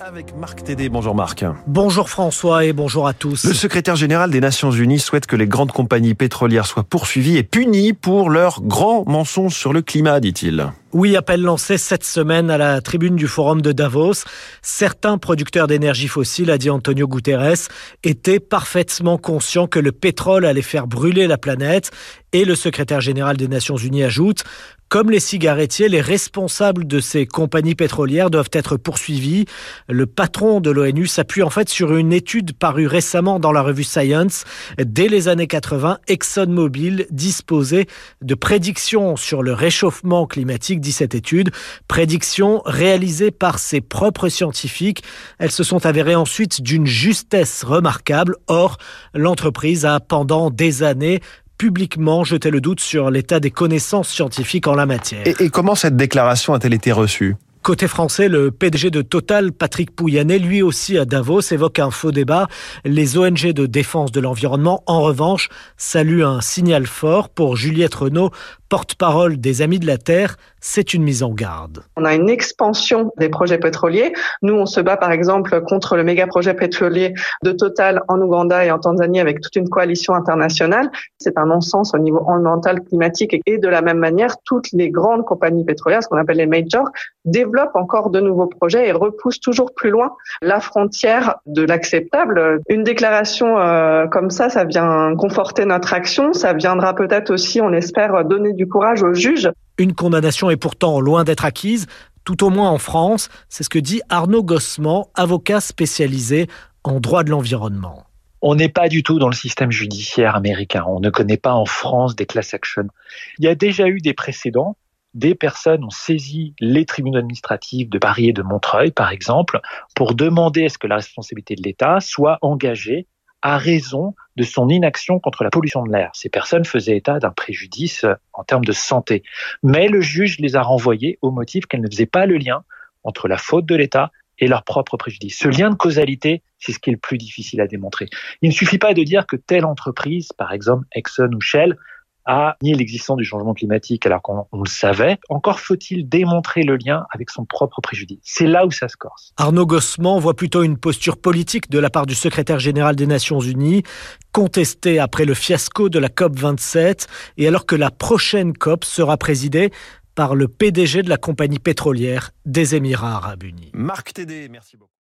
Avec Marc Tédé. Bonjour Marc. Bonjour François et bonjour à tous. Le secrétaire général des Nations Unies souhaite que les grandes compagnies pétrolières soient poursuivies et punies pour leurs grands mensonges sur le climat, dit-il. Oui, appel lancé cette semaine à la tribune du forum de Davos. Certains producteurs d'énergie fossile, a dit Antonio Guterres, étaient parfaitement conscients que le pétrole allait faire brûler la planète. Et le secrétaire général des Nations Unies ajoute comme les cigarettiers, les responsables de ces compagnies pétrolières doivent être poursuivis. Le patron de l'ONU s'appuie en fait sur une étude parue récemment dans la revue Science. Dès les années 80, ExxonMobil disposait de prédictions sur le réchauffement climatique, dit cette étude. Prédictions réalisées par ses propres scientifiques. Elles se sont avérées ensuite d'une justesse remarquable. Or, l'entreprise a pendant des années publiquement jeté le doute sur l'état des connaissances scientifiques en la matière. Et, et comment cette déclaration a-t-elle été reçue? Côté français, le PDG de Total, Patrick Pouyanné, lui aussi à Davos, évoque un faux débat. Les ONG de défense de l'environnement, en revanche, saluent un signal fort pour Juliette Renault, porte-parole des Amis de la Terre, c'est une mise en garde. On a une expansion des projets pétroliers. Nous, on se bat par exemple contre le méga projet pétrolier de Total en Ouganda et en Tanzanie avec toute une coalition internationale. C'est un non-sens au niveau environnemental, climatique et de la même manière, toutes les grandes compagnies pétrolières, ce qu'on appelle les majors, développent encore de nouveaux projets et repoussent toujours plus loin la frontière de l'acceptable. Une déclaration euh, comme ça, ça vient conforter notre action. Ça viendra peut-être aussi, on espère, donner du courage aux juges. Une condamnation est pourtant loin d'être acquise, tout au moins en France, c'est ce que dit Arnaud Gossement, avocat spécialisé en droit de l'environnement. On n'est pas du tout dans le système judiciaire américain. On ne connaît pas en France des class actions. Il y a déjà eu des précédents. Des personnes ont saisi les tribunaux administratifs de Paris et de Montreuil, par exemple, pour demander à ce que la responsabilité de l'État soit engagée à raison de son inaction contre la pollution de l'air. Ces personnes faisaient état d'un préjudice en termes de santé. Mais le juge les a renvoyées au motif qu'elles ne faisaient pas le lien entre la faute de l'État et leur propre préjudice. Ce lien de causalité, c'est ce qui est le plus difficile à démontrer. Il ne suffit pas de dire que telle entreprise, par exemple Exxon ou Shell, a nié l'existence du changement climatique alors qu'on le savait. Encore faut-il démontrer le lien avec son propre préjudice. C'est là où ça se corse. Arnaud Gossement voit plutôt une posture politique de la part du secrétaire général des Nations Unies, contestée après le fiasco de la COP 27 et alors que la prochaine COP sera présidée par le PDG de la compagnie pétrolière des Émirats arabes unis. Marc Tédé, merci beaucoup.